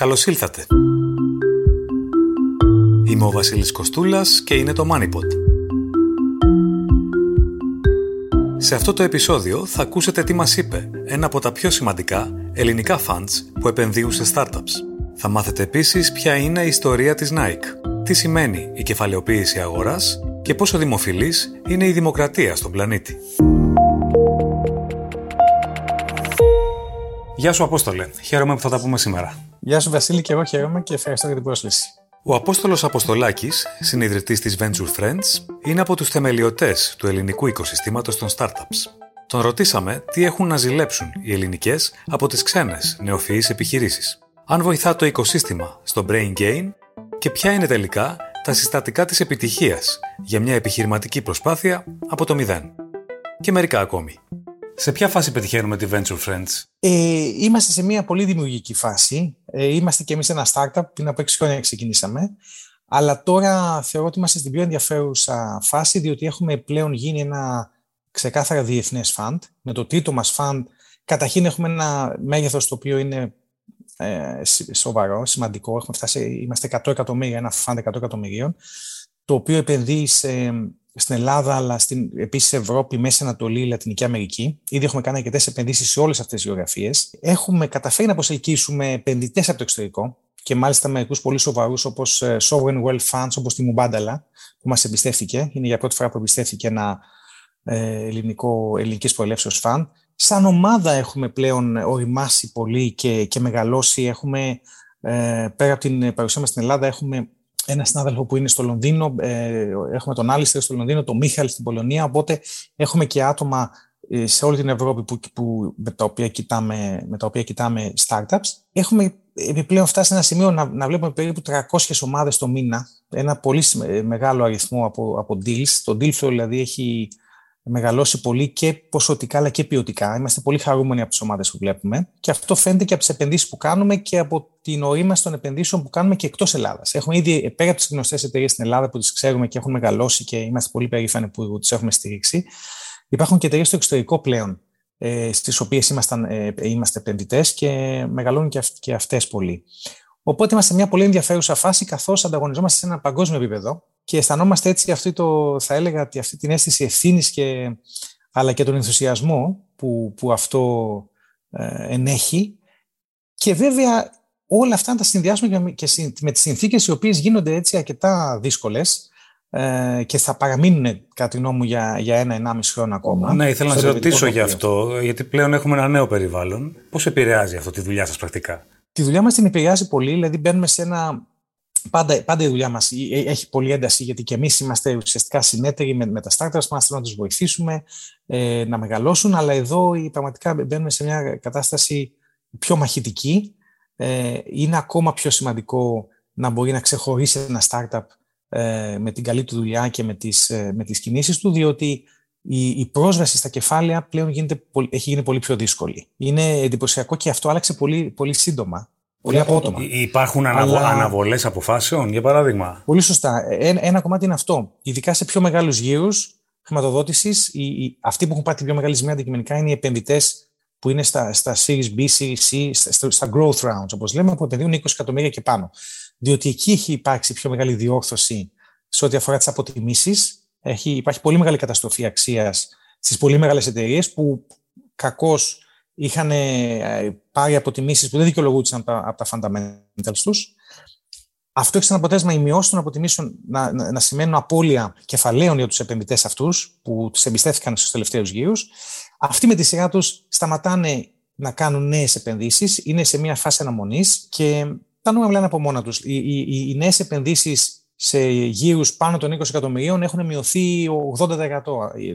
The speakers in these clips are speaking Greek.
Καλώς ήλθατε. Είμαι ο Βασίλης Κοστούλας και είναι το MoneyPod. Σε αυτό το επεισόδιο θα ακούσετε τι μας είπε ένα από τα πιο σημαντικά ελληνικά funds που επενδύουν σε startups. Θα μάθετε επίσης ποια είναι η ιστορία της Nike, τι σημαίνει η κεφαλαιοποίηση αγοράς και πόσο δημοφιλής είναι η δημοκρατία στον πλανήτη. Γεια σου Απόστολε, χαίρομαι που θα τα πούμε σήμερα. Γεια σου Βασίλη και εγώ χαίρομαι και ευχαριστώ για την πρόσκληση. Ο Απόστολος Αποστολάκης, συνειδητής της Venture Friends, είναι από τους θεμελιωτές του ελληνικού οικοσυστήματος των startups. Τον ρωτήσαμε τι έχουν να ζηλέψουν οι ελληνικές από τις ξένες νεοφυείς επιχειρήσεις. Αν βοηθά το οικοσύστημα στο brain gain και ποια είναι τελικά τα συστατικά της επιτυχίας για μια επιχειρηματική προσπάθεια από το μηδέν. Και μερικά ακόμη. Σε ποια φάση πετυχαίνουμε τη Venture Friends? Ε, είμαστε σε μια πολύ δημιουργική φάση. Ε, είμαστε και εμείς ένα startup, πριν από 6 χρόνια ξεκινήσαμε. Αλλά τώρα θεωρώ ότι είμαστε στην πιο ενδιαφέρουσα φάση, διότι έχουμε πλέον γίνει ένα ξεκάθαρα διεθνές fund. Με το τρίτο μας fund, καταρχήν έχουμε ένα μέγεθος το οποίο είναι ε, σοβαρό, σημαντικό. Έχουμε φτάσει, είμαστε 100 εκατομμύρια, ένα fund 100 εκατομμυρίων, το οποίο επενδύει σε στην Ελλάδα, αλλά στην, επίσης Ευρώπη, Μέση Ανατολή, Λατινική Αμερική. Ήδη έχουμε κάνει αρκετές επενδύσεις σε όλες αυτές τις γεωγραφίες. Έχουμε καταφέρει να προσελκύσουμε επενδυτές από το εξωτερικό και μάλιστα μερικούς πολύ σοβαρούς όπως ε, Sovereign Wealth Funds, όπως τη Μουμπάνταλα, που μας εμπιστεύτηκε. Είναι για πρώτη φορά που εμπιστεύτηκε ένα ε, ελληνικό, ελληνικής προελεύσεως φαν. Σαν ομάδα έχουμε πλέον οριμάσει πολύ και, και μεγαλώσει. Έχουμε, ε, πέρα από την παρουσία μας στην Ελλάδα, έχουμε ένα συνάδελφο που είναι στο Λονδίνο, ε, έχουμε τον Άλιστερ στο Λονδίνο, τον Μίχαλ στην Πολωνία, οπότε έχουμε και άτομα ε, σε όλη την Ευρώπη που, που, με, τα οποία κοιτάμε, με τα οποία κοιτάμε startups. Έχουμε επιπλέον φτάσει σε ένα σημείο να, να βλέπουμε περίπου 300 ομάδες το μήνα, ένα πολύ μεγάλο αριθμό από, από deals. Το deal flow δηλαδή έχει μεγαλώσει πολύ και ποσοτικά αλλά και ποιοτικά. Είμαστε πολύ χαρούμενοι από τις ομάδες που βλέπουμε. Και αυτό φαίνεται και από τις επενδύσεις που κάνουμε και από την ορίμαση των επενδύσεων που κάνουμε και εκτός Ελλάδας. Έχουμε ήδη πέρα από τις γνωστές εταιρείες στην Ελλάδα που τις ξέρουμε και έχουν μεγαλώσει και είμαστε πολύ περήφανοι που τις έχουμε στηρίξει. Υπάρχουν και εταιρείες στο εξωτερικό πλέον, ε, στις οποίες ε, είμαστε επενδυτές και μεγαλώνουν και, αυ- και αυτές πολύ. Οπότε είμαστε σε μια πολύ ενδιαφέρουσα φάση καθώς ανταγωνιζόμαστε σε ένα παγκόσμιο επίπεδο και αισθανόμαστε έτσι αυτή το, θα έλεγα, αυτή την αίσθηση ευθύνης και, αλλά και τον ενθουσιασμό που, που αυτό ε, ενέχει. Και βέβαια όλα αυτά να τα συνδυάσουμε και με τις συνθήκες οι οποίες γίνονται έτσι αρκετά δύσκολες ε, και θα παραμείνουν κατά τη γνώμη μου για, για ένα-ενάμιση χρόνο ακόμα. Ναι, ήθελα να σε ρωτήσω γι' αυτό, γιατί πλέον έχουμε ένα νέο περιβάλλον. Πώς επηρεάζει αυτό τη δουλειά σας πρακτικά; Τη δουλειά μας την επηρεάζει πολύ, δηλαδή μπαίνουμε σε ένα Πάντα, πάντα η δουλειά μας έχει πολύ ένταση, γιατί και εμείς είμαστε ουσιαστικά συνέτεροι με, με τα startups μας, θέλουμε να τους βοηθήσουμε ε, να μεγαλώσουν, αλλά εδώ πραγματικά μπαίνουμε σε μια κατάσταση πιο μαχητική. Ε, είναι ακόμα πιο σημαντικό να μπορεί να ξεχωρίσει ένα startup ε, με την καλή του δουλειά και με τις, ε, με τις κινήσεις του, διότι η, η πρόσβαση στα κεφάλαια πλέον γίνεται, έχει γίνει πολύ πιο δύσκολη. Είναι εντυπωσιακό και αυτό άλλαξε πολύ, πολύ σύντομα. Πολύ απότομα. Υπάρχουν αναβο... Αλλά... αναβολές αποφάσεων, για παράδειγμα; Πολύ σωστά. Ένα, ένα κομμάτι είναι αυτό. Ειδικά σε πιο μεγάλους γύρους χρηματοδότησης, αυτοί που έχουν πάρει την πιο μεγάλη ζημία αντικειμενικά είναι οι επενδυτές που είναι στα, στα Series B, Series C, στα, στα growth rounds, όπως λέμε, που επενδύουν 20 εκατομμύρια και πάνω. Διότι εκεί έχει υπάρξει πιο μεγάλη διόρθωση σε ό,τι αφορά τις αποτιμήσεις. Υπάρχει πολύ μεγάλη καταστροφή αξίας στις πολύ μεγάλες εταιρείες που κακώς είχαν ε, πάρει αποτιμήσεις που δεν δικαιολογούνταν από τα fundamentals τους. Αυτό έχει σαν αποτέλεσμα οι μειώσει των αποτιμήσεων να, να, να σημαίνουν απώλεια κεφαλαίων για τους επενδυτές αυτούς που του εμπιστεύτηκαν στους τελευταίους γύρους. Αυτοί με τη σειρά τους σταματάνε να κάνουν νέες επενδύσεις, είναι σε μια φάση αναμονής και τα νούμερα λένε από μόνα τους. Οι, οι, οι, οι νέες επενδύσεις σε γύρους πάνω των 20 εκατομμυρίων έχουν μειωθεί 80%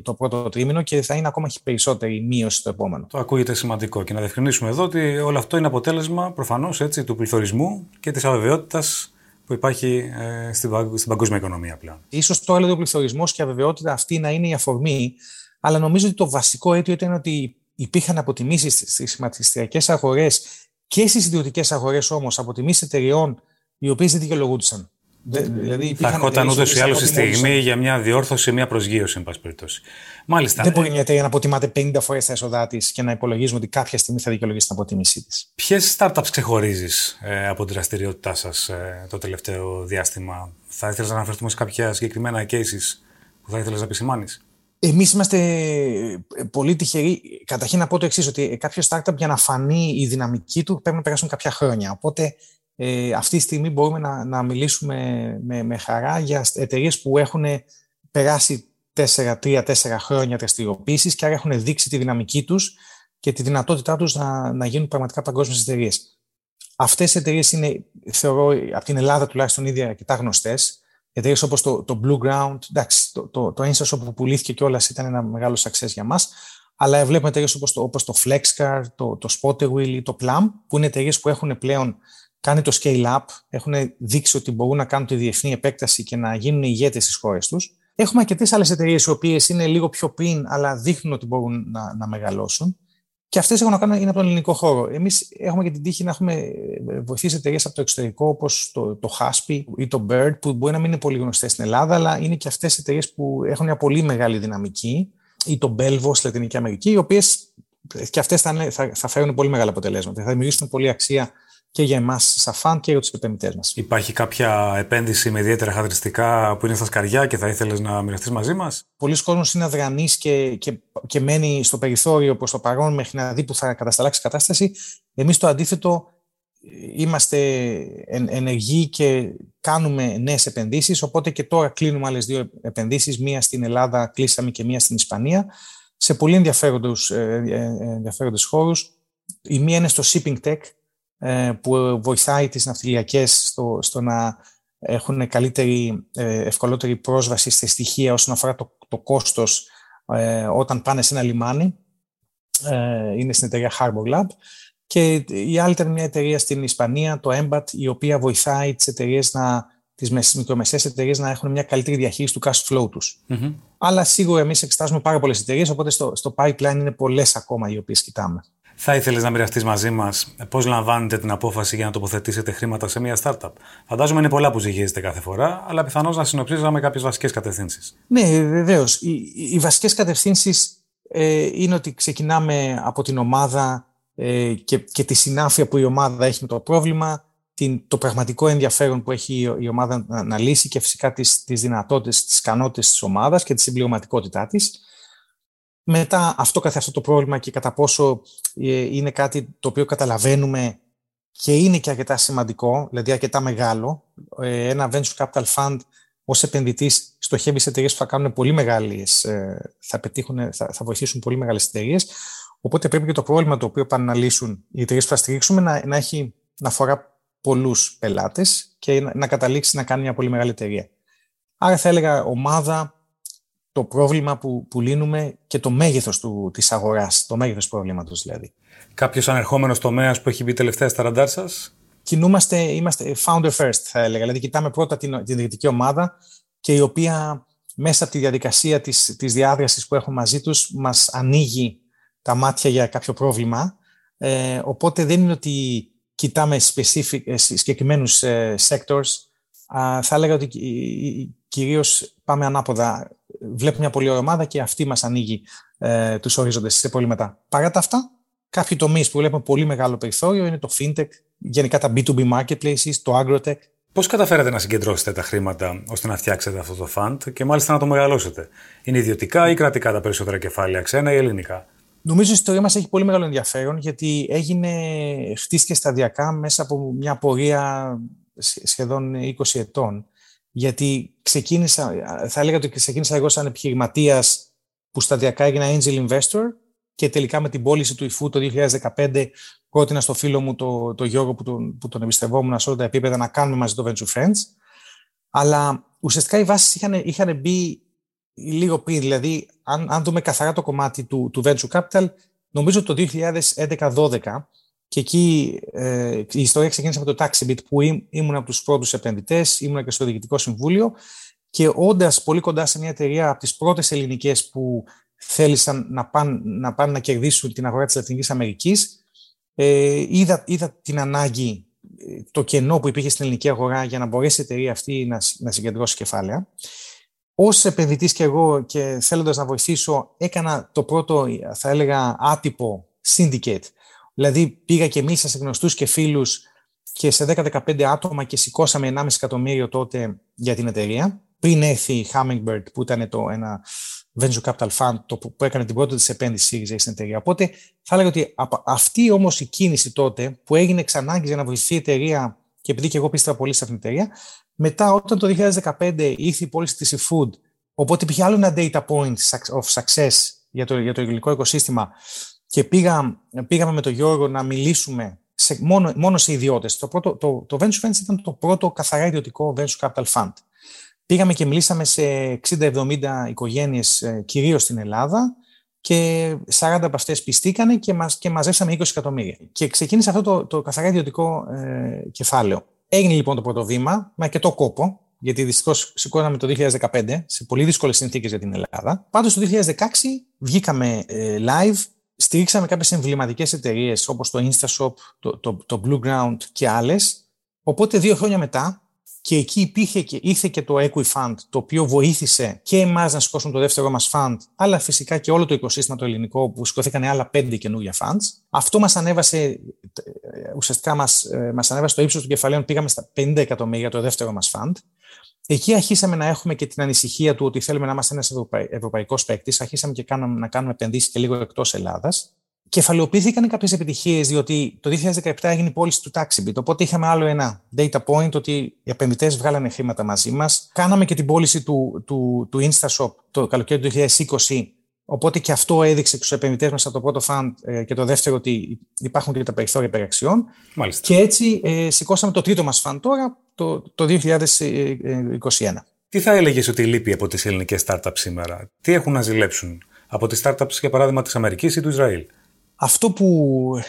το πρώτο τρίμηνο και θα είναι ακόμα περισσότερη μείωση το επόμενο. Το ακούγεται σημαντικό και να διευκρινίσουμε εδώ ότι όλο αυτό είναι αποτέλεσμα προφανώς του πληθωρισμού και της αβεβαιότητας που υπάρχει ε, στην, στην παγκόσμια οικονομία πλέον. σω τώρα λέει ο πληθωρισμός και η αβεβαιότητα αυτή να είναι η αφορμή, αλλά νομίζω ότι το βασικό αίτιο ήταν ότι υπήρχαν αποτιμήσεις στις χρηματιστηριακέ αγορές και στις ιδιωτικές αγορές όμως αποτιμήσεις εταιριών οι οποίες δεν δικαιολογούνταν. Δηλαδή, θα ερχόταν ούτως ή άλλως η στιγμή για μια διόρθωση, μια προσγείωση, εν πάση περιπτώσει. Μάλιστα. Δεν μπορεί μια εταιρεία να αποτιμάται 50 φορές τα έσοδά της και να υπολογίζουμε ότι κάποια στιγμή θα δικαιολογήσει την αποτίμησή της. Ποιες startups ξεχωρίζεις ε, από την δραστηριότητά σας ε, το τελευταίο διάστημα, Θα ήθελες να αναφερθούμε σε κάποια συγκεκριμένα cases που θα ήθελες να επισημάνεις; Εμείς είμαστε πολύ τυχεροί. Καταρχήν να πω το εξής, ότι κάποιο startup για να φανεί η δυναμική του πρέπει να περάσουν κάποια χρόνια. Οπότε ε, αυτή τη στιγμή μπορούμε να, να μιλήσουμε με, με χαρά για εταιρείες που έχουν περάσει 4-3-4 χρόνια δραστηριοποίησης και άρα έχουν δείξει τη δυναμική τους και τη δυνατότητά τους να, να γίνουν πραγματικά παγκόσμιες εταιρείες. Αυτές οι εταιρείες είναι, θεωρώ, από την Ελλάδα τουλάχιστον ήδη αρκετά γνωστές. Εταιρείες όπως το, το Blue Ground, εντάξει, το, το, το Instas που πουλήθηκε κιόλας ήταν ένα μεγάλο success για μας. Αλλά βλέπουμε εταιρείες όπως το, όπως το Flexcar, το, το Spotterwheel ή το Plum, που είναι εταιρείες που έχουν πλέον κάνει το scale-up, έχουν δείξει ότι μπορούν να κάνουν τη διεθνή επέκταση και να γίνουν ηγέτες στις χώρες τους. Έχουμε αρκετές άλλες εταιρείες οι οποίες είναι λίγο πιο πριν, αλλά δείχνουν ότι μπορούν να, να μεγαλώσουν. Και αυτές έχουν να κάνουν είναι από τον ελληνικό χώρο. Εμείς έχουμε και την τύχη να έχουμε βοηθήσει εταιρείες από το εξωτερικό, όπως το, το Haspi ή το Bird, που μπορεί να μην είναι πολύ γνωστές στην Ελλάδα, αλλά είναι και αυτές εταιρείες που έχουν μια πολύ μεγάλη δυναμική, ή το Belvo στη Λατινική Αμερική, οι οποίες και αυτές θα, θα, θα φέρουν πολύ μεγάλα αποτελέσματα. Θα δημιουργήσουν πολύ αξία και για εμάς σαν φαν και για τους επενδυτέ μας. Υπάρχει κάποια επένδυση με ιδιαίτερα χαρακτηριστικά που είναι στα σκαριά και θα ήθελες να μοιραστείς μαζί μας; Πολλοί κόσμοι είναι αδρανείς και, και, και μένει στο περιθώριο προς το παρόν μέχρι να δει που θα κατασταλάξει η κατάσταση. Εμείς το αντίθετο είμαστε ενεργοί και κάνουμε νέες επενδύσεις. Οπότε και τώρα κλείνουμε άλλες δύο επενδύσεις. Μία στην Ελλάδα κλείσαμε και μία στην Ισπανία σε πολύ ενδιαφέροντου ε, ε, χώρους. Η μία είναι στο shipping tech, ε, που βοηθάει τις ναυτιλιακές στο, στο να έχουν καλύτερη, ε, ευκολότερη πρόσβαση σε στοιχεία όσον αφορά το, το κόστος ε, όταν πάνε σε ένα λιμάνι. Είναι στην εταιρεία Harbor Lab. Και η άλλη ήταν μια εταιρεία στην Ισπανία, το Embat, η οποία βοηθάει τις εταιρείες να τις μικρομεσαίες εταιρείες να έχουν μια καλύτερη διαχείριση του cash flow τους. Αλλά σίγουρα εμείς εξετάζουμε πάρα πολλές εταιρείες, οπότε στο, στο pipeline είναι πολλές ακόμα οι οποίες κοιτάμε. Θα ήθελες να μοιραστείς μαζί μας πώς λαμβάνετε την απόφαση για να τοποθετήσετε χρήματα σε μια startup; Φαντάζομαι είναι πολλά που ζυγίζετε κάθε φορά, αλλά πιθανώς να συνοψίζαμε κάποιες βασικές κατευθύνσεις. Ναι, βεβαίως. Οι, οι βασικές κατευθύνσεις ε, είναι ότι ξεκινάμε από την ομάδα ε, και, και τη συνάφεια που η ομάδα έχει με το πρόβλημα, την, το πραγματικό ενδιαφέρον που έχει η, ομάδα να, να λύσει και φυσικά τις, τις δυνατότητες, τις ικανότητες της ομάδας και τη συμπληρωματικότητά της. Μετά αυτό καθ' αυτό το πρόβλημα και κατά πόσο ε, είναι κάτι το οποίο καταλαβαίνουμε και είναι και αρκετά σημαντικό, δηλαδή αρκετά μεγάλο. Ε, ένα venture capital fund ως επενδυτής στοχεύει σε εταιρείες που θα κάνουν πολύ μεγάλες, ε, θα, πετύχουν, θα, θα βοηθήσουν πολύ μεγάλες εταιρείες. Οπότε πρέπει και το πρόβλημα το οποίο πάνε να λύσουν οι εταιρείες που θα στηρίξουμε να, να, έχει, να αφορά πολλούς πελάτες και να, να καταλήξει να κάνει μια πολύ μεγάλη εταιρεία. Άρα θα έλεγα ομάδα, το πρόβλημα που, που λύνουμε και το μέγεθος του, της αγοράς, το μέγεθος του προβλήματος δηλαδή. Κάποιος ανερχόμενος τομέας που έχει μπει τελευταία στα ραντάρ σας; Κινούμαστε, είμαστε founder first θα έλεγα, δηλαδή κοιτάμε πρώτα την, την διοικητική ομάδα και η οποία μέσα από τη διαδικασία της, της διάδρασης που έχουμε μαζί τους μας ανοίγει τα μάτια για κάποιο πρόβλημα. Ε, οπότε δεν είναι ότι κοιτάμε specific, ε, συγκεκριμένους ε, sectors. θα έλεγα ότι κυρίως πάμε ανάποδα βλέπει μια πολύ ωραία ομάδα και αυτή μας ανοίγει ε, τους ορίζοντες σε πολύ μετά. Παρά τα αυτά, κάποιοι τομείς που βλέπουμε πολύ μεγάλο περιθώριο είναι το fintech, γενικά τα B2B marketplaces, το agrotech. Πώς καταφέρατε να συγκεντρώσετε τα χρήματα ώστε να φτιάξετε αυτό το fund και μάλιστα να το μεγαλώσετε, Είναι ιδιωτικά ή κρατικά τα περισσότερα κεφάλαια, ξένα ή ελληνικά; Νομίζω η ιστορία μας έχει πολύ μεγάλο ενδιαφέρον γιατί έγινε, χτίστηκε σταδιακά μέσα από μια πορεία σχεδόν 20 ετών γιατί ξεκίνησα, θα έλεγα ότι ξεκίνησα εγώ σαν επιχειρηματίας που σταδιακά έγινα angel investor και τελικά με την πώληση του υφού το 2015 πρότεινα στο φίλο μου το, το Γιώργο που τον, που τον εμπιστευόμουν σε όλα τα επίπεδα να κάνουμε μαζί το Venture Friends. Αλλά ουσιαστικά οι βάσεις είχαν, είχαν μπει λίγο πριν. Δηλαδή, αν, αν δούμε καθαρά το κομμάτι του, του Venture Capital, νομίζω το 2011-2012 και εκεί ε, η ιστορία ξεκίνησε από το Taxibit που ήμουν από τους πρώτους επενδυτές, ήμουν και στο Διοικητικό Συμβούλιο και όντας πολύ κοντά σε μια εταιρεία από τις πρώτες ελληνικές που θέλησαν να πάνε να, πάνε να κερδίσουν την αγορά της Λατινικής Αμερικής, ε, είδα, είδα την ανάγκη το κενό που υπήρχε στην ελληνική αγορά για να μπορέσει η εταιρεία αυτή να, να συγκεντρώσει κεφάλαια. Ω επενδυτής και εγώ και θέλοντας να βοηθήσω, έκανα το πρώτο, θα έλεγα, άτυπο syndicate. Δηλαδή, πήγα και μίλησα σε γνωστούς και φίλους και σε 10-15 άτομα και σηκώσαμε 1,5 εκατομμύριο τότε για την εταιρεία. Πριν έρθει η Hummingbird, που ήταν το, ένα venture capital fund το που, έκανε την πρώτη της επένδυση στην εταιρεία. Οπότε θα έλεγα ότι αυτή όμως η κίνηση τότε που έγινε ξανά για να βοηθήσει η εταιρεία και επειδή και εγώ πίστευα πολύ σε αυτήν την εταιρεία, μετά όταν το 2015 ήρθε η πώληση της eFood, οπότε υπήρχε άλλο ένα data point of success για το, για το ελληνικό οικοσύστημα και πήγα, πήγαμε με τον Γιώργο να μιλήσουμε σε, μόνο, μόνο σε ιδιώτες. Το, το, το Venture Funds ήταν το πρώτο καθαρά ιδιωτικό Venture Capital Fund. Πήγαμε και μιλήσαμε σε 60-70 οικογένειες ε, κυρίως στην Ελλάδα και 40 από αυτές πιστήκανε και, μας, και μαζέψαμε 20 εκατομμύρια. Και ξεκίνησε αυτό το, το καθαρά ιδιωτικό ε, κεφάλαιο. Έγινε λοιπόν το πρώτο βήμα με αρκετό κόπο, γιατί δυστυχώς σηκώναμε το 2015 σε πολύ δύσκολες συνθήκες για την Ελλάδα. Πάντως το 2016 βγήκαμε ε, live, στηρίξαμε κάποιες εμβληματικές εταιρείες όπως το InstaShop, το, το, το Blue Ground και άλλες. Οπότε δύο χρόνια μετά και εκεί υπήρχε και, ήρθε και το Equifund, το οποίο βοήθησε και εμάς να σηκώσουμε το δεύτερο μας fund, αλλά φυσικά και όλο το οικοσύστημα το ελληνικό που σηκώθηκαν άλλα πέντε καινούργια funds. Αυτό μας ανέβασε, ουσιαστικά μας μας ανέβασε το ύψος του κεφαλαίου, πήγαμε στα 50 εκατομμύρια το δεύτερο μας fund. Εκεί αρχίσαμε να έχουμε και την ανησυχία του ότι θέλουμε να είμαστε ένας ευρωπαϊ... ευρωπαϊκός παίκτης. Αρχίσαμε και κάναμε, να κάνουμε επενδύσεις και λίγο εκτός Ελλάδας κεφαλαιοποιήθηκαν κάποιες επιτυχίες, διότι το 2017 έγινε η πώληση του Taxibit. Οπότε είχαμε άλλο ένα data point ότι οι επενδυτές βγάλανε χρήματα μαζί μας. Κάναμε και την πώληση του, του, του InstaShop το καλοκαίρι του 2020. Οπότε και αυτό έδειξε στου επενδυτές μας από το πρώτο fund ε, και το δεύτερο ότι υπάρχουν και τα περιθώρια υπεραξιών. Και έτσι ε, σηκώσαμε το τρίτο μας fund τώρα, το, το 2021. Τι θα έλεγες ότι λείπει από τις ελληνικές startups σήμερα, Τι έχουν να ζηλέψουν; Από τις startups, για παράδειγμα, της Αμερικής ή του Ισραήλ; Αυτό που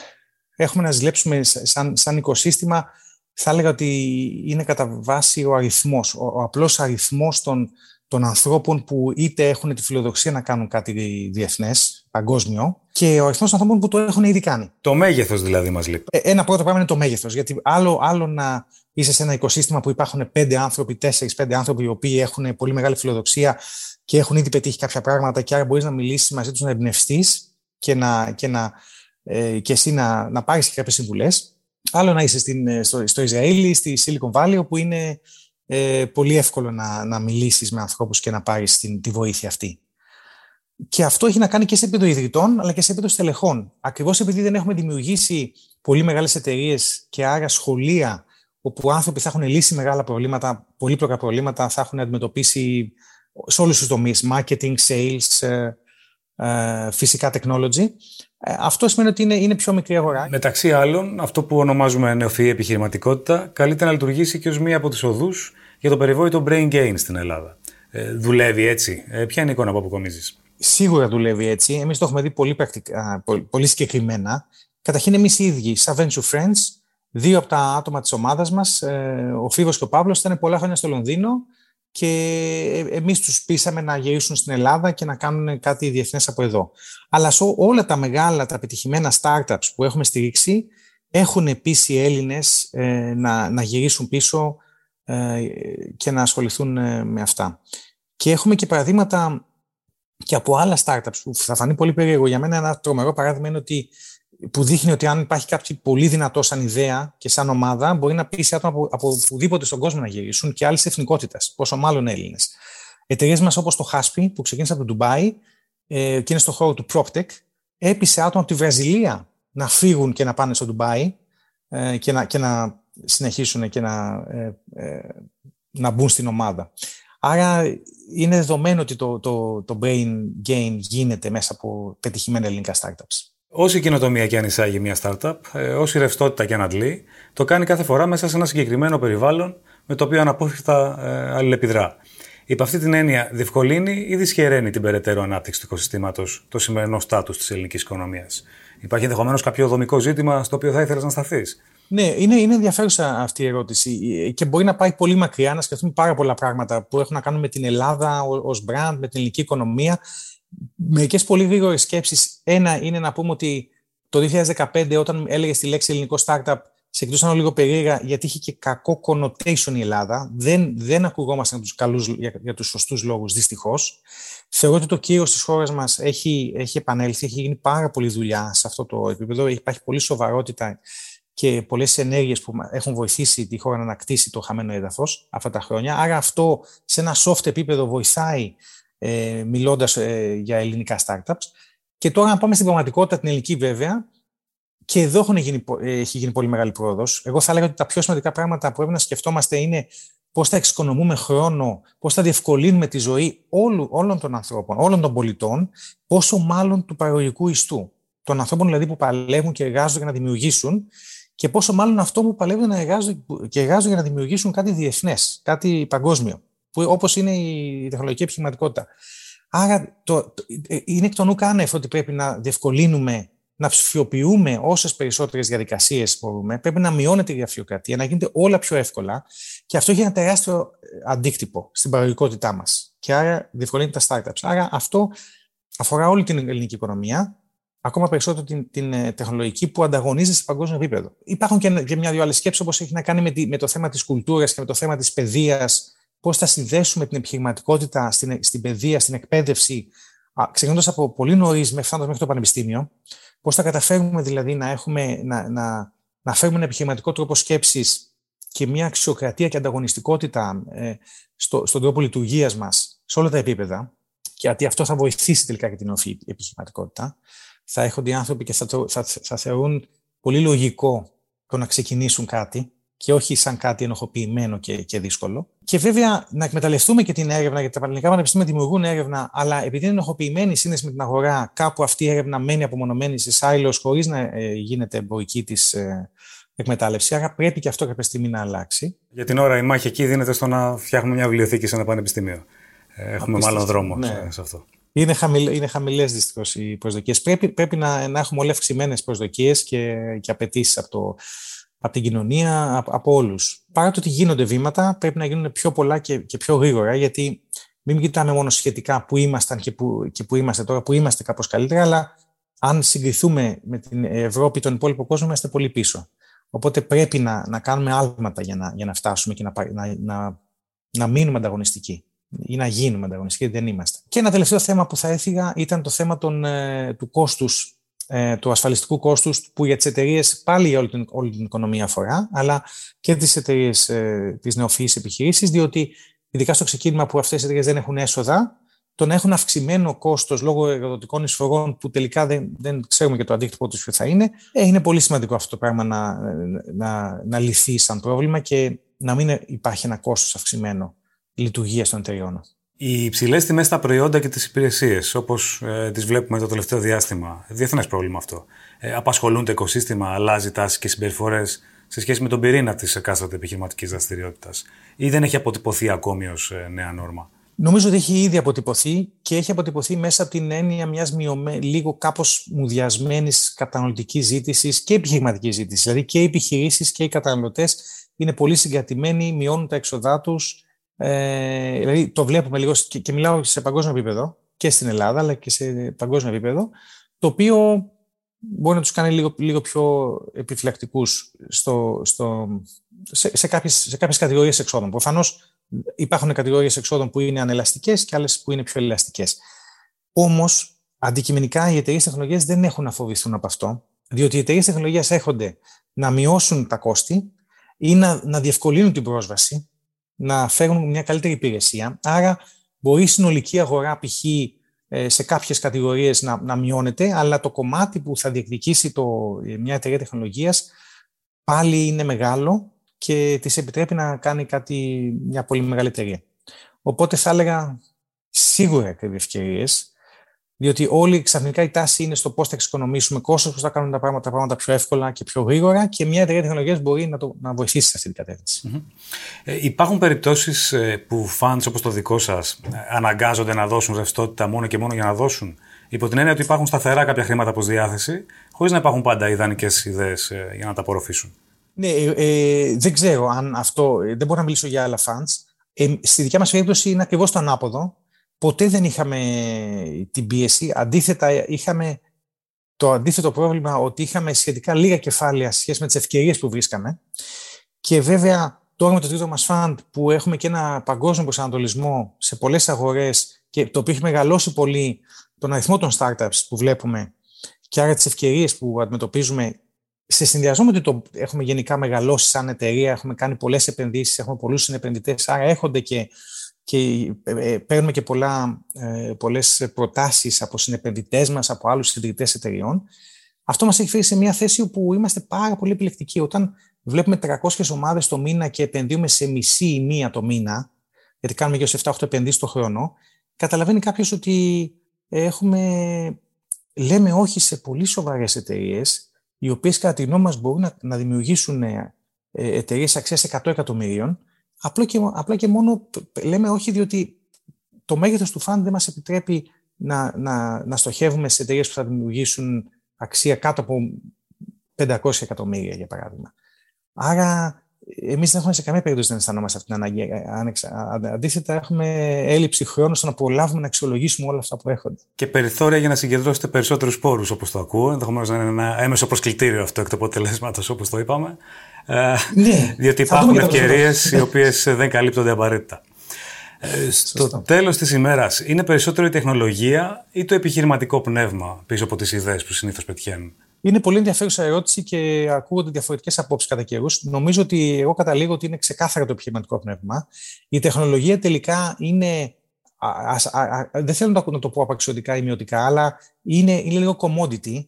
έχουμε να ζηλέψουμε σαν, σαν οικοσύστημα θα έλεγα ότι είναι κατά βάση ο αριθμός, ο, ο απλός αριθμός των, των ανθρώπων που είτε έχουν τη φιλοδοξία να κάνουν κάτι διεθνές, παγκόσμιο, και ο αριθμός των ανθρώπων που το έχουν ήδη κάνει. Το μέγεθος δηλαδή μας λείπει. Ε, ένα πρώτο πράγμα είναι το μέγεθος, γιατί άλλο, άλλο να είσαι σε ένα οικοσύστημα που υπάρχουν πέντε άνθρωποι, τέσσερις-πέντε άνθρωποι οι οποίοι έχουν πολύ μεγάλη φιλοδοξία και έχουν ήδη πετύχει κάποια πράγματα και άρα μπορείς να μιλήσεις μαζί τους, να εμπνευστείς και, να, και, να, ε, και εσύ να, να πάρεις και κάποιες συμβουλές. Άλλο να είσαι στην, ε, στο, στο Ισραήλ ή στη Silicon Valley, όπου είναι ε, πολύ εύκολο να, να μιλήσεις με ανθρώπους και να πάρεις την, τη βοήθεια αυτή. Και αυτό έχει να κάνει και σε επίπεδο ιδρυτών, αλλά και σε επίπεδο στελεχών. Ακριβώς επειδή δεν έχουμε δημιουργήσει πολύ μεγάλες εταιρείες και άρα σχολεία όπου άνθρωποι θα έχουν λύσει μεγάλα προβλήματα, πολύπλοκα προβλήματα, θα έχουν αντιμετωπίσει σε όλους τους τομείς, marketing, sales, ε, ε, φυσικά technology. Ε, αυτό σημαίνει ότι είναι, είναι πιο μικρή αγορά. Μεταξύ άλλων, αυτό που ονομάζουμε νεοφυή επιχειρηματικότητα καλείται να λειτουργήσει και ως μία από τις οδούς για το περιβόητο brain gain στην Ελλάδα. Ε, δουλεύει έτσι; Ε, ποια είναι η εικόνα που αποκομίζεις; Σίγουρα δουλεύει έτσι. Εμείς το έχουμε δει πολύ, πρακτικά, πολύ, πολύ συγκεκριμένα. Καταρχήν, εμείς οι ίδιοι, σαν Venture Friends, δύο από τα άτομα της ομάδας μας, ε, ο Φίβος και ο Παύλος, ήταν πολλά χρόνια στο Λονδίνο και ε, εμείς τους πείσαμε να γυρίσουν στην Ελλάδα και να κάνουν κάτι διεθνές από εδώ. Αλλά σε όλα τα μεγάλα, τα πετυχημένα startups που έχουμε στηρίξει, έχουν πείσει οι Έλληνες ε, να, να γυρίσουν πίσω ε, και να ασχοληθούν με αυτά. Και έχουμε και παραδείγματα και από άλλα startups που θα φανεί πολύ περίεργο. Για μένα ένα τρομερό παράδειγμα είναι ότι που δείχνει ότι αν υπάρχει κάποιο πολύ δυνατό σαν ιδέα και σαν ομάδα, μπορεί να πείσει άτομα από, από οπουδήποτε στον κόσμο να γυρίσουν και άλλη εθνικότητας, πόσο μάλλον Έλληνες. Εταιρείες μας όπως το Haspi, που ξεκίνησε από το Ντουμπάι ε, και είναι στον χώρο του PropTech, έπεισε άτομα από τη Βραζιλία να φύγουν και να πάνε στο Ντουμπάι ε, και, να, και να συνεχίσουν και να, ε, ε, να μπουν στην ομάδα. Άρα είναι δεδομένο ότι το, το, το brain gain γίνεται μέσα από πετυχημένα ελληνικά startups. Όση κοινοτομία και αν εισάγει μια startup, ε, όση ρευστότητα και αν αντλεί, το κάνει κάθε φορά μέσα σε ένα συγκεκριμένο περιβάλλον με το οποίο αναπόφευκτα ε, αλληλεπιδρά. Υπ' αυτή την έννοια, διευκολύνει ή δυσχεραίνει την περαιτέρω ανάπτυξη του οικοσυστήματος το σημερινό στάτους της ελληνικής οικονομίας; Υπάρχει ενδεχομένως κάποιο δομικό ζήτημα στο οποίο θα ήθελες να σταθείς; Ναι, είναι, είναι ενδιαφέρουσα αυτή η ερώτηση και μπορεί να πάει πολύ μακριά να σκεφτούμε πάρα πολλά πράγματα που έχουν να κάνουν με την Ελλάδα ως brand, με την ελληνική οικονομία Μερικές πολύ γρήγορες σκέψεις. Ένα είναι να πούμε ότι το 2015 όταν έλεγε τη λέξη ελληνικό startup, σε εκτούσαν λίγο περίεργα γιατί είχε και κακό connotation η Ελλάδα. Δεν, δεν ακουγόμασταν τους καλούς, για, για τους σωστούς λόγους, δυστυχώς. Θεωρώ ότι το κύρος της χώρας μας έχει, έχει επανέλθει, έχει γίνει πάρα πολλή δουλειά σε αυτό το επίπεδο. Υπάρχει πολύ σοβαρότητα και πολλές ενέργειες που έχουν βοηθήσει τη χώρα να ανακτήσει το χαμένο έδαφος αυτά τα χρόνια. Άρα αυτό σε ένα soft επίπεδο βοηθάει ε, μιλώντας ε, για ελληνικά startups. Και τώρα να πάμε στην πραγματικότητα την ελληνική βέβαια, και εδώ έχουν γίνει, έχει γίνει πολύ μεγάλη πρόοδος. Εγώ θα έλεγα ότι τα πιο σημαντικά πράγματα που πρέπει να σκεφτόμαστε είναι πώς θα εξοικονομούμε χρόνο, πώς θα διευκολύνουμε τη ζωή όλου, όλων των ανθρώπων, όλων των πολιτών, πόσο μάλλον του παραγωγικού ιστού. Των ανθρώπων δηλαδή που παλεύουν και εργάζονται για να δημιουργήσουν, και πόσο μάλλον αυτό που παλεύουν να εργάζονται, και εργάζονται για να δημιουργήσουν κάτι διεθνές, κάτι παγκόσμιο, όπως είναι η τεχνολογική επιχειρηματικότητα. Άρα το, το, είναι εκ των ουκ ότι πρέπει να διευκολύνουμε να ψηφιοποιούμε όσες περισσότερες διαδικασίες μπορούμε, πρέπει να μειώνεται η γραφειοκρατία, να γίνεται όλα πιο εύκολα και αυτό έχει ένα τεράστιο ε, αντίκτυπο στην παραγωγικότητά μας. Και άρα διευκολύνει τα startups. Άρα αυτό αφορά όλη την ελληνική οικονομία, ακόμα περισσότερο την, την ε, τεχνολογική που ανταγωνίζεται σε παγκόσμιο επίπεδο. Υπάρχουν και, και μια-δύο άλλες σκέψεις, όπως έχει να κάνει με, τη, με το θέμα της κουλτούρας και με το θέμα της παιδείας, πώς θα συνδέσουμε την επιχειρηματικότητα στην, στην παιδεία, στην εκπαίδευση, ξεκινώντας από πολύ νωρίς φτάνοντας μέχρι το πανεπιστήμιο. Πώς θα καταφέρουμε δηλαδή να, έχουμε, να, να, να φέρουμε ένα επιχειρηματικό τρόπο σκέψης και μια αξιοκρατία και ανταγωνιστικότητα ε, στο, στον τρόπο λειτουργίας μας σε όλα τα επίπεδα, γιατί αυτό θα βοηθήσει τελικά και την οφή επιχειρηματικότητα, θα έρχονται οι άνθρωποι και θα, θα, θα θεωρούν πολύ λογικό το να ξεκινήσουν κάτι και όχι σαν κάτι ενοχοποιημένο και, και δύσκολο. Και βέβαια να εκμεταλλευτούμε και την έρευνα, γιατί τα ελληνικά πανεπιστήμια δημιουργούν έρευνα, αλλά επειδή είναι ενοχοποιημένη η σύνδεση με την αγορά, κάπου αυτή η έρευνα μένει απομονωμένη σε σάιλο χωρίς να ε, γίνεται εμπορική της ε, εκμετάλλευση. Άρα πρέπει και αυτό κάποια στιγμή να αλλάξει. Για την ώρα η μάχη εκεί δίνεται στο να φτιάχνουμε μια βιβλιοθήκη σε ένα πανεπιστήμιο. Ε, έχουμε μάλλον δρόμο ναι. σε αυτό. Είναι, χαμηλ, είναι χαμηλές δυστυχώς οι προσδοκίες. Πρέπει, πρέπει να, να έχουμε όλοι αυξημένες προσδοκίες και, και απαιτήσεις από το, από την κοινωνία, από, από όλους. Παρά το ότι γίνονται βήματα, πρέπει να γίνουν πιο πολλά και, και πιο γρήγορα, γιατί μην κοιτάμε μόνο σχετικά που ήμασταν και που, και που είμαστε τώρα, που είμαστε κάπως καλύτερα, αλλά αν συγκριθούμε με την Ευρώπη, τον υπόλοιπο κόσμο, είμαστε πολύ πίσω. Οπότε πρέπει να, να κάνουμε άλματα για να, για να φτάσουμε και να, να, να, να μείνουμε ανταγωνιστικοί ή να γίνουμε ανταγωνιστικοί, γιατί δεν είμαστε. Και ένα τελευταίο θέμα που θα έφυγα ήταν το θέμα των, ε, του κόστους ε, του ασφαλιστικού κόστους που για τις εταιρείες πάλι για όλη την, όλη την οικονομία αφορά, αλλά και τις εταιρείες ε, τη νεοφυή επιχειρήση, διότι ειδικά στο ξεκίνημα που αυτές οι εταιρείες δεν έχουν έσοδα, το να έχουν αυξημένο κόστος λόγω εργοδοτικών εισφορών που τελικά δεν, δεν ξέρουμε και το αντίκτυπο τους ποιο θα είναι, ε, είναι πολύ σημαντικό αυτό το πράγμα να, να, να λυθεί σαν πρόβλημα και να μην υπάρχει ένα κόστος αυξημένο λειτουργίας των εταιρεών. Οι υψηλές τιμές στα προϊόντα και τις υπηρεσίες, όπως ε, τις βλέπουμε το τελευταίο διάστημα, διεθνές πρόβλημα αυτό, ε, απασχολούν το οικοσύστημα, αλλάζει τάσει και συμπεριφορές σε σχέση με τον πυρήνα της εκάστοτε επιχειρηματικής δραστηριότητας, ή δεν έχει αποτυπωθεί ακόμη ως ε, νέα νόρμα; Νομίζω ότι έχει ήδη αποτυπωθεί και έχει αποτυπωθεί μέσα από την έννοια μιας λίγο κάπως μουδιασμένης καταναλωτικής ζήτησης και επιχειρηματικής ζήτησης. Δηλαδή και οι επιχειρήσεις και οι καταναλωτές είναι πολύ συγκρατημένοι, μειώνουν τα έξοδά τους, ε, δηλαδή το βλέπουμε λίγο και, και μιλάω σε παγκόσμιο επίπεδο και στην Ελλάδα αλλά και σε παγκόσμιο επίπεδο το οποίο μπορεί να τους κάνει λίγο, λίγο πιο επιφυλακτικούς στο, στο, σε, σε, κάποιες, σε κάποιες κατηγορίες εξόδων. Προφανώς υπάρχουν κατηγορίες εξόδων που είναι ανελαστικές και άλλες που είναι πιο ελαστικές. Όμως, αντικειμενικά οι εταιρείες τεχνολογίας δεν έχουν να φοβηθούν από αυτό, διότι οι εταιρείες τεχνολογίας έρχονται να μειώσουν τα κόστη ή να, να διευκολύνουν την πρόσβαση να φέρουν μια καλύτερη υπηρεσία. Άρα μπορεί η συνολική αγορά π.χ. Ε, σε κάποιες κατηγορίες να, να μειώνεται, αλλά το κομμάτι που θα διεκδικήσει το, μια εταιρεία τεχνολογίας πάλι είναι μεγάλο και της επιτρέπει να κάνει κάτι μια πολύ μεγάλη εταιρεία. Οπότε θα έλεγα σίγουρα έχει ευκαιρίες, διότι όλοι ξαφνικά η τάση είναι στο πώς θα εξοικονομήσουμε κόστος, πώς θα κάνουμε τα πράγματα, τα πράγματα πιο εύκολα και πιο γρήγορα και μια εταιρεία τεχνολογίας μπορεί να, το, να βοηθήσει σε αυτή την κατεύθυνση. Ε, υπάρχουν περιπτώσεις ε, που fans όπως το δικό σας ε, αναγκάζονται να δώσουν ρευστότητα μόνο και μόνο για να δώσουν; Υπό την έννοια ότι υπάρχουν σταθερά κάποια χρήματα προς διάθεση, χωρίς να υπάρχουν πάντα ιδανικές ιδέες ε, για να τα απορροφήσουν; Ναι, ε, ε, δεν ξέρω αν αυτό. Δεν μπορώ να μιλήσω για άλλα fans. Ε, στη δικιά μας περίπτωση είναι ακριβώς το ανάποδο ποτέ δεν είχαμε την πίεση. Αντίθετα, είχαμε το αντίθετο πρόβλημα ότι είχαμε σχετικά λίγα κεφάλαια σε σχέση με τις ευκαιρίες που βρίσκαμε. Και βέβαια τώρα με το τρίτο μας φαντ που έχουμε και ένα παγκόσμιο προσανατολισμό σε πολλές αγορές και το οποίο έχει μεγαλώσει πολύ τον αριθμό των startups που βλέπουμε και άρα τις ευκαιρίες που αντιμετωπίζουμε σε συνδυασμό με ότι το έχουμε γενικά μεγαλώσει σαν εταιρεία, έχουμε κάνει πολλές επενδύσεις, έχουμε πολλούς συνεπενδυτές, άρα έχονται και, και ε, ε, παίρνουμε και πολλά, ε, πολλές προτάσεις από συνεπενδυτές μας, από άλλους ιδρυτές εταιρεών. Αυτό μας έχει φέρει σε μια θέση όπου είμαστε πάρα πολύ επιλεκτικοί. Όταν βλέπουμε 300 ομάδες το μήνα και επενδύουμε σε μισή ή μία το μήνα, γιατί κάνουμε γύρω σε 7-8 επενδύσεις το χρόνο, καταλαβαίνει κάποιος ότι έχουμε, λέμε όχι σε πολύ σοβαρές εταιρείες, οι οποίες κατά τη γνώμη μας μπορούν να, να δημιουργήσουν εταιρείες αξίας 100 εκατομμυρίων, Απλά και, απλά και μόνο λέμε όχι διότι το μέγεθος του φαν δεν μας επιτρέπει να, να, να στοχεύουμε σε εταιρείες που θα δημιουργήσουν αξία κάτω από 500 εκατομμύρια, για παράδειγμα. Άρα, εμείς δεν έχουμε σε καμία περίπτωση δεν αισθανόμαστε αυτή την ανάγκη. Αντίθετα, έχουμε έλλειψη χρόνου στο να προλάβουμε να αξιολογήσουμε όλα αυτά που έρχονται. Και περιθώρια για να συγκεντρώσετε περισσότερους πόρους, όπως το ακούω. Ενδεχομένως να είναι ένα έμεσο προσκλητήριο αυτό εκ του αποτελέσματο, όπως το είπαμε. Ε, ναι, διότι υπάρχουν ευκαιρίες οι οποίες δεν καλύπτονται απαραίτητα. Ε, στο τέλος της ημέρας, είναι περισσότερο η τεχνολογία ή το επιχειρηματικό πνεύμα πίσω από τις ιδέες που συνήθως πετυχαίνουν; Είναι πολύ ενδιαφέρουσα ερώτηση και ακούγονται διαφορετικές απόψεις κατά καιρούς. Νομίζω ότι εγώ καταλήγω ότι είναι ξεκάθαρα το επιχειρηματικό πνεύμα. Η τεχνολογία τελικά είναι. Α, α, α, δεν θέλω να το πω απαξιωτικά ή μειωτικά, αλλά είναι, είναι λίγο commodity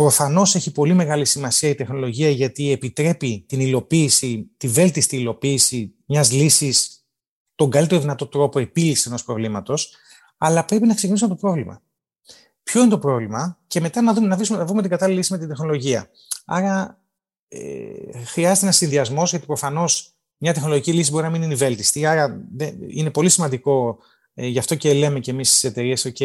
Προφανώς έχει πολύ μεγάλη σημασία η τεχνολογία γιατί επιτρέπει την υλοποίηση, τη βέλτιστη υλοποίηση μιας λύσης, τον καλύτερο δυνατό τρόπο επίλυσης ενός προβλήματος, αλλά πρέπει να ξεκινήσουμε από το πρόβλημα. Ποιο είναι το πρόβλημα, και μετά να, δούμε, να, βρούμε, να βρούμε την κατάλληλη λύση με την τεχνολογία. Άρα ε, χρειάζεται ένα συνδυασμός, γιατί προφανώς μια τεχνολογική λύση μπορεί να μην είναι βέλτιστη. Άρα είναι πολύ σημαντικό, ε, γι' αυτό και λέμε και εμείς στις εταιρείες, OK,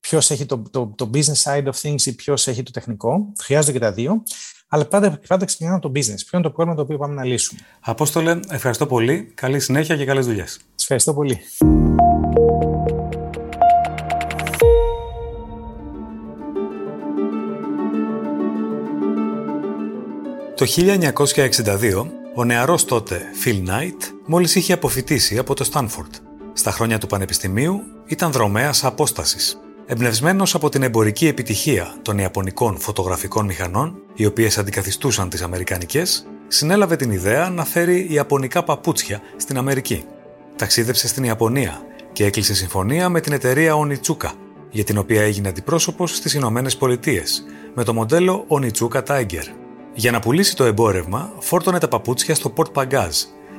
ποιος έχει το, το, το business side of things ή ποιος έχει το τεχνικό. Χρειάζονται και τα δύο. Αλλά πάντα, πάντα ξεκινάμε το business. Ποιο είναι το πρόβλημα το οποίο πάμε να λύσουμε. Απόστολε, ευχαριστώ πολύ. Καλή συνέχεια και καλές δουλειές. Σας ευχαριστώ πολύ. Το 1962, ο νεαρός τότε Phil Knight μόλις είχε αποφυτίσει από το Stanford. Στα χρόνια του πανεπιστημίου ήταν δρομέας απόστασης Εμπνευσμένος από την εμπορική επιτυχία των Ιαπωνικών φωτογραφικών μηχανών, οι οποίες αντικαθιστούσαν τις Αμερικανικές, συνέλαβε την ιδέα να φέρει Ιαπωνικά παπούτσια στην Αμερική. Ταξίδεψε στην Ιαπωνία και έκλεισε συμφωνία με την εταιρεία Onitsuka, για την οποία έγινε αντιπρόσωπος στις Ηνωμένες Πολιτείες, με το μοντέλο Onitsuka Tiger. Για να πουλήσει το εμπόρευμα, φόρτωνε τα παπούτσια στο Port Pagaz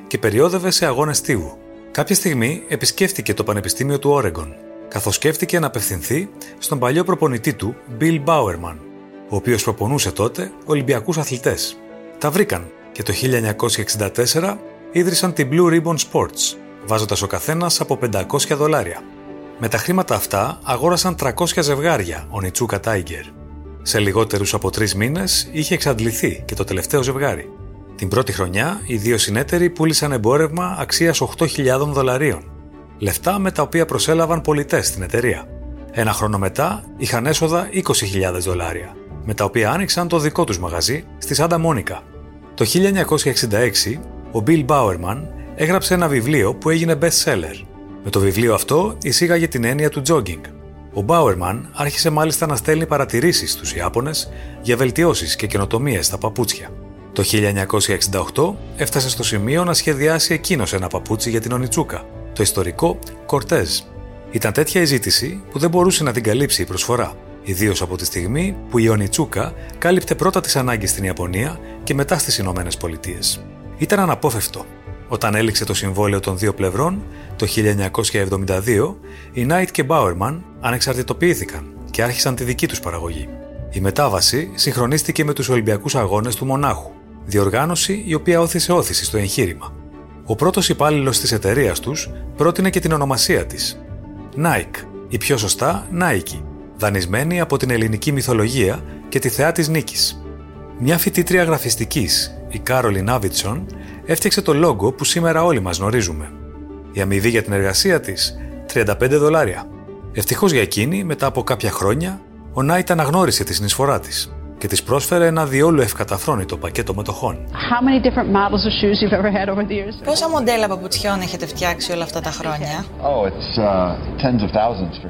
και περιόδευε σε αγώνες τίγου. Κάποια στιγμή επισκέφτηκε το Πανεπιστήμιο του Όρεγκον καθώς σκέφτηκε να απευθυνθεί στον παλιό προπονητή του, Bill Bowerman, ο οποίος προπονούσε τότε Ολυμπιακούς αθλητές. Τα βρήκαν και το 1964 ίδρυσαν την Blue Ribbon Sports, βάζοντας ο καθένας από 500 δολάρια. Με τα χρήματα αυτά αγόρασαν 300 ζευγάρια ο Νιτσούκα Tiger. Σε λιγότερους από τρεις μήνες είχε εξαντληθεί και το τελευταίο ζευγάρι. Την πρώτη χρονιά, οι δύο συνέτεροι πούλησαν εμπόρευμα αξίας 8.000 δολαρίων λεφτά με τα οποία προσέλαβαν πολιτές στην εταιρεία. Ένα χρόνο μετά είχαν έσοδα 20.000 δολάρια, με τα οποία άνοιξαν το δικό τους μαγαζί στη Σάντα Μόνικα. Το 1966, ο Bill Bowerman έγραψε ένα βιβλίο που έγινε best seller. Με το βιβλίο αυτό εισήγαγε την έννοια του jogging. Ο Bowerman άρχισε μάλιστα να στέλνει παρατηρήσεις στους Ιάπωνες για βελτιώσεις και καινοτομίες στα παπούτσια. Το 1968 έφτασε στο σημείο να σχεδιάσει εκείνος ένα παπούτσι για την Ονιτσούκα, το ιστορικό Κορτέζ. Ήταν τέτοια η ζήτηση που δεν μπορούσε να την καλύψει η προσφορά, ιδίως από τη στιγμή που η Ονιτσούκα κάλυπτε πρώτα τις ανάγκες στην Ιαπωνία και μετά στις Ηνωμένες Πολιτείες. Ήταν αναπόφευκτο. Όταν έληξε το συμβόλαιο των δύο πλευρών, το 1972, οι Knight και Bowerman ανεξαρτητοποιήθηκαν και άρχισαν τη δική τους παραγωγή. Η μετάβαση συγχρονίστηκε με τους Ολυμπιακούς Αγώνες του Μονάχου, διοργάνωση η οποία όθησε όθηση στο εγχείρημα. Ο πρώτος υπάλληλος της εταιρείας τους πρότεινε και την ονομασία της. Nike, ή πιο σωστά Nike, δανεισμένη από την ελληνική μυθολογία και τη θεά της νίκης. Μια φοιτήτρια γραφιστικής, η Κάρολιν Άβιτσον, έφτιαξε το λόγο που σήμερα όλοι μας γνωρίζουμε. Η αμοιβή για την εργασία της, 35 δολάρια. Ευτυχώς για εκείνη, μετά από κάποια χρόνια, ο Νάιτ αναγνώρισε τη συνεισφορά της και της πρόσφερε ένα διόλου ευκαταφρόνητο πακέτο μετοχών. Πόσα μοντέλα παπουτσιών έχετε φτιάξει όλα αυτά τα χρόνια; Oh, uh,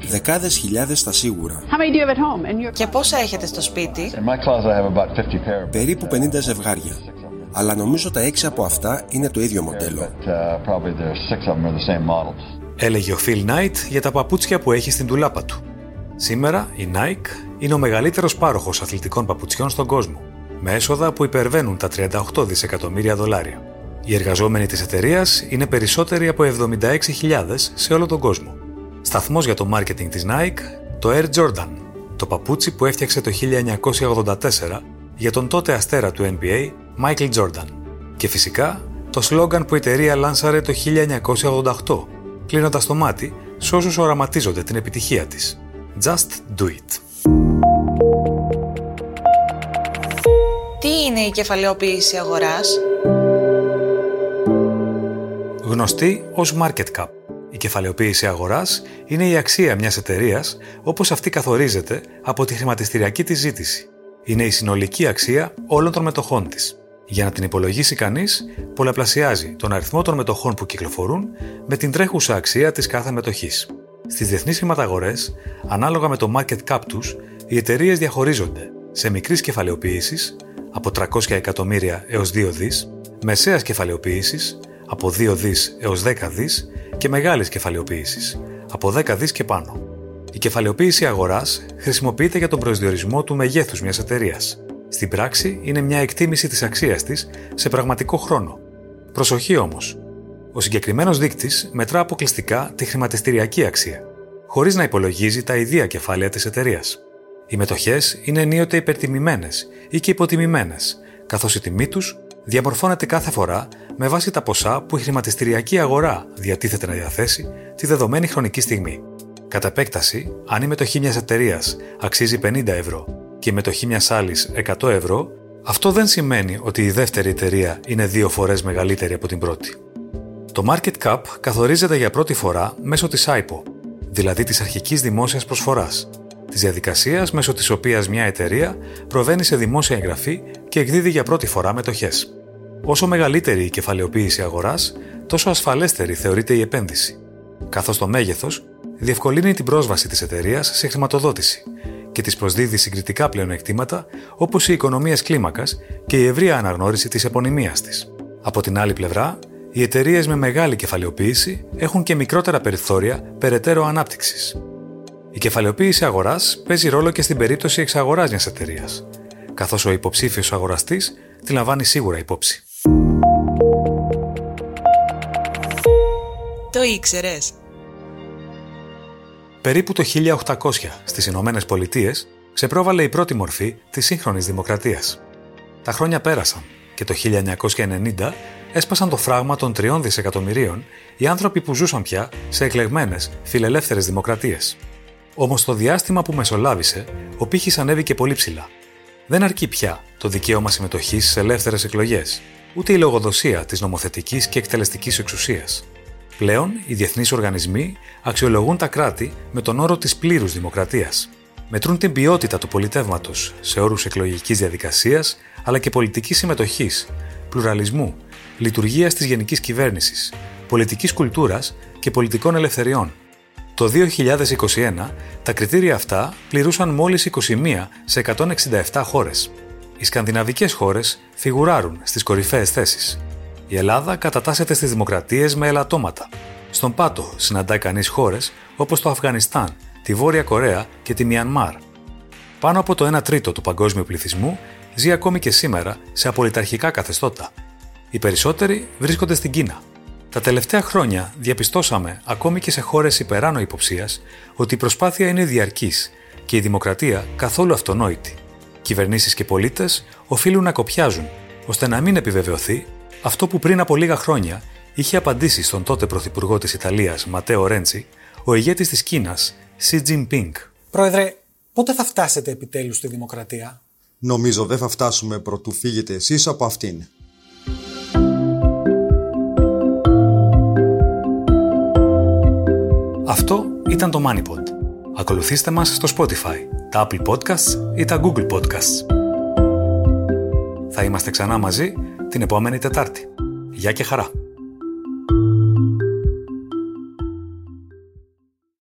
Δεκάδες χιλιάδες τα σίγουρα. Και πόσα έχετε στο σπίτι; Περίπου 50 ζευγάρια. Αλλά νομίζω τα έξι από αυτά είναι το ίδιο μοντέλο. Uh, Έλεγε ο Phil Knight για τα παπούτσια που έχει στην τουλάπα του. Σήμερα η Nike είναι ο μεγαλύτερος πάροχος αθλητικών παπουτσιών στον κόσμο, με έσοδα που υπερβαίνουν τα 38 δισεκατομμύρια δολάρια. Οι εργαζόμενοι της εταιρείας είναι περισσότεροι από 76.000 σε όλο τον κόσμο. Σταθμός για το marketing της Nike, το Air Jordan, το παπούτσι που έφτιαξε το 1984 για τον τότε αστέρα του NBA, Michael Jordan. Και φυσικά, το σλόγκαν που η εταιρεία λάνσαρε το 1988, κλείνοντας το μάτι σε όσους οραματίζονται την επιτυχία της. Just do it. Τι είναι η κεφαλαιοποίηση αγοράς; Γνωστή ως market cap. Η κεφαλαιοποίηση αγοράς είναι η αξία μιας εταιρείας όπως αυτή καθορίζεται από τη χρηματιστηριακή της ζήτηση. Είναι η συνολική αξία όλων των μετοχών της. Για να την υπολογίσει κανείς, πολλαπλασιάζει τον αριθμό των μετοχών που κυκλοφορούν με την τρέχουσα αξία της κάθε μετοχής. Στις διεθνείς χρηματαγορές, ανάλογα με το market cap τους, οι εταιρείες διαχωρίζονται σε μικρής κεφαλαιοποίησης από 300 εκατομμύρια έως 2 δις, μεσαίας κεφαλαιοποίησης από 2 δις έως 10 δις και μεγάλης κεφαλαιοποίησης από 10 δις και πάνω. Η κεφαλαιοποίηση αγοράς χρησιμοποιείται για τον προσδιορισμό του μεγέθους μιας εταιρείας. Στην πράξη είναι μια εκτίμηση της αξίας της σε πραγματικό χρόνο. Προσοχή όμως, ο συγκεκριμένος δείκτης μετρά αποκλειστικά τη χρηματιστηριακή αξία, χωρίς να υπολογίζει τα ιδία κεφάλαια της εταιρείας. Οι μετοχές είναι ενίοτε υπερτιμημένες ή και υποτιμημένες, καθώς η τιμή τους διαμορφώνεται κάθε φορά με βάση τα ποσά που η χρηματιστηριακή αγορά διατίθεται να διαθέσει τη δεδομένη χρονική στιγμή. Κατά επέκταση, αν η μετοχή μιας εταιρείας αξίζει 50 ευρώ και η μετοχή μιας άλλης 100 ευρώ, αυτό δεν σημαίνει ότι η δεύτερη εταιρεία είναι δύο φορές μεγαλύτερη από την πρώτη. Το market cap καθορίζεται για πρώτη φορά μέσω της IPO, δηλαδή της αρχικής δημόσιας προσφοράς, της διαδικασίας μέσω της οποίας μια εταιρεία προβαίνει σε δημόσια εγγραφή και εκδίδει για πρώτη φορά μετοχές. Όσο μεγαλύτερη η κεφαλαιοποίηση αγοράς, τόσο ασφαλέστερη θεωρείται η επένδυση, καθώς το μέγεθος διευκολύνει την πρόσβαση της εταιρείας σε χρηματοδότηση και της προσδίδει συγκριτικά πλεονεκτήματα όπως οι οικονομίες κλίμακας και η ευρεία αναγνώριση της επωνυμίας της. Από την άλλη πλευρά, οι εταιρείες με μεγάλη κεφαλαιοποίηση έχουν και μικρότερα περιθώρια περαιτέρω ανάπτυξης. Η κεφαλαιοποίηση αγοράς παίζει ρόλο και στην περίπτωση εξαγοράς μιας εταιρείας, καθώς ο υποψήφιος αγοραστής τη λαμβάνει σίγουρα υπόψη. Το ήξερες. Περίπου το 1800 στις Ηνωμένες Πολιτείες ξεπρόβαλε η πρώτη μορφή της σύγχρονης δημοκρατίας. Τα χρόνια πέρασαν και το 1990 έσπασαν το φράγμα των τριών δισεκατομμυρίων οι άνθρωποι που ζούσαν πια σε εκλεγμένες, φιλελεύθερες δημοκρατίες. Όμως το διάστημα που μεσολάβησε, ο πύχης ανέβηκε πολύ ψηλά. Δεν αρκεί πια το δικαίωμα συμμετοχής σε ελεύθερες εκλογές, ούτε η λογοδοσία της νομοθετικής και εκτελεστικής εξουσίας. Πλέον, οι διεθνείς οργανισμοί αξιολογούν τα κράτη με τον όρο της πλήρους δημοκρατίας. Μετρούν την ποιότητα του πολιτεύματος σε όρους εκλογικής διαδικασίας αλλά και πολιτικής συμμετοχής, πλουραλισμού λειτουργία της γενικής κυβέρνησης, πολιτικής κουλτούρας και πολιτικών ελευθεριών. Το 2021, τα κριτήρια αυτά πληρούσαν μόλις 21 σε 167 χώρες. Οι σκανδιναβικές χώρες φιγουράρουν στις κορυφαίες θέσεις. Η Ελλάδα κατατάσσεται στις δημοκρατίες με ελαττώματα. Στον πάτο συναντάει κανείς χώρες όπως το Αφγανιστάν, τη Βόρεια Κορέα και τη Μιανμάρ. Πάνω από το 1 τρίτο του παγκόσμιου πληθυσμού ζει ακόμη και σήμερα σε απολυταρχικά καθεστώτα. Οι περισσότεροι βρίσκονται στην Κίνα. Τα τελευταία χρόνια διαπιστώσαμε, ακόμη και σε χώρες υπεράνω υποψίας, ότι η προσπάθεια είναι διαρκής και η δημοκρατία καθόλου αυτονόητη. Κυβερνήσεις και πολίτες οφείλουν να κοπιάζουν, ώστε να μην επιβεβαιωθεί αυτό που πριν από λίγα χρόνια είχε απαντήσει στον τότε πρωθυπουργό της Ιταλίας, Ματέο Ρέντσι, ο ηγέτης της Κίνας, Xi Jinping. Πρόεδρε, πότε θα φτάσετε επιτέλους στη δημοκρατία; Νομίζω δεν θα φτάσουμε προτού φύγετε εσείς από αυτήν. Αυτό ήταν το MoneyPod. Ακολουθήστε μας στο Spotify, τα Apple Podcasts ή τα Google Podcasts. Θα είμαστε ξανά μαζί την επόμενη Τετάρτη. Γεια και χαρά!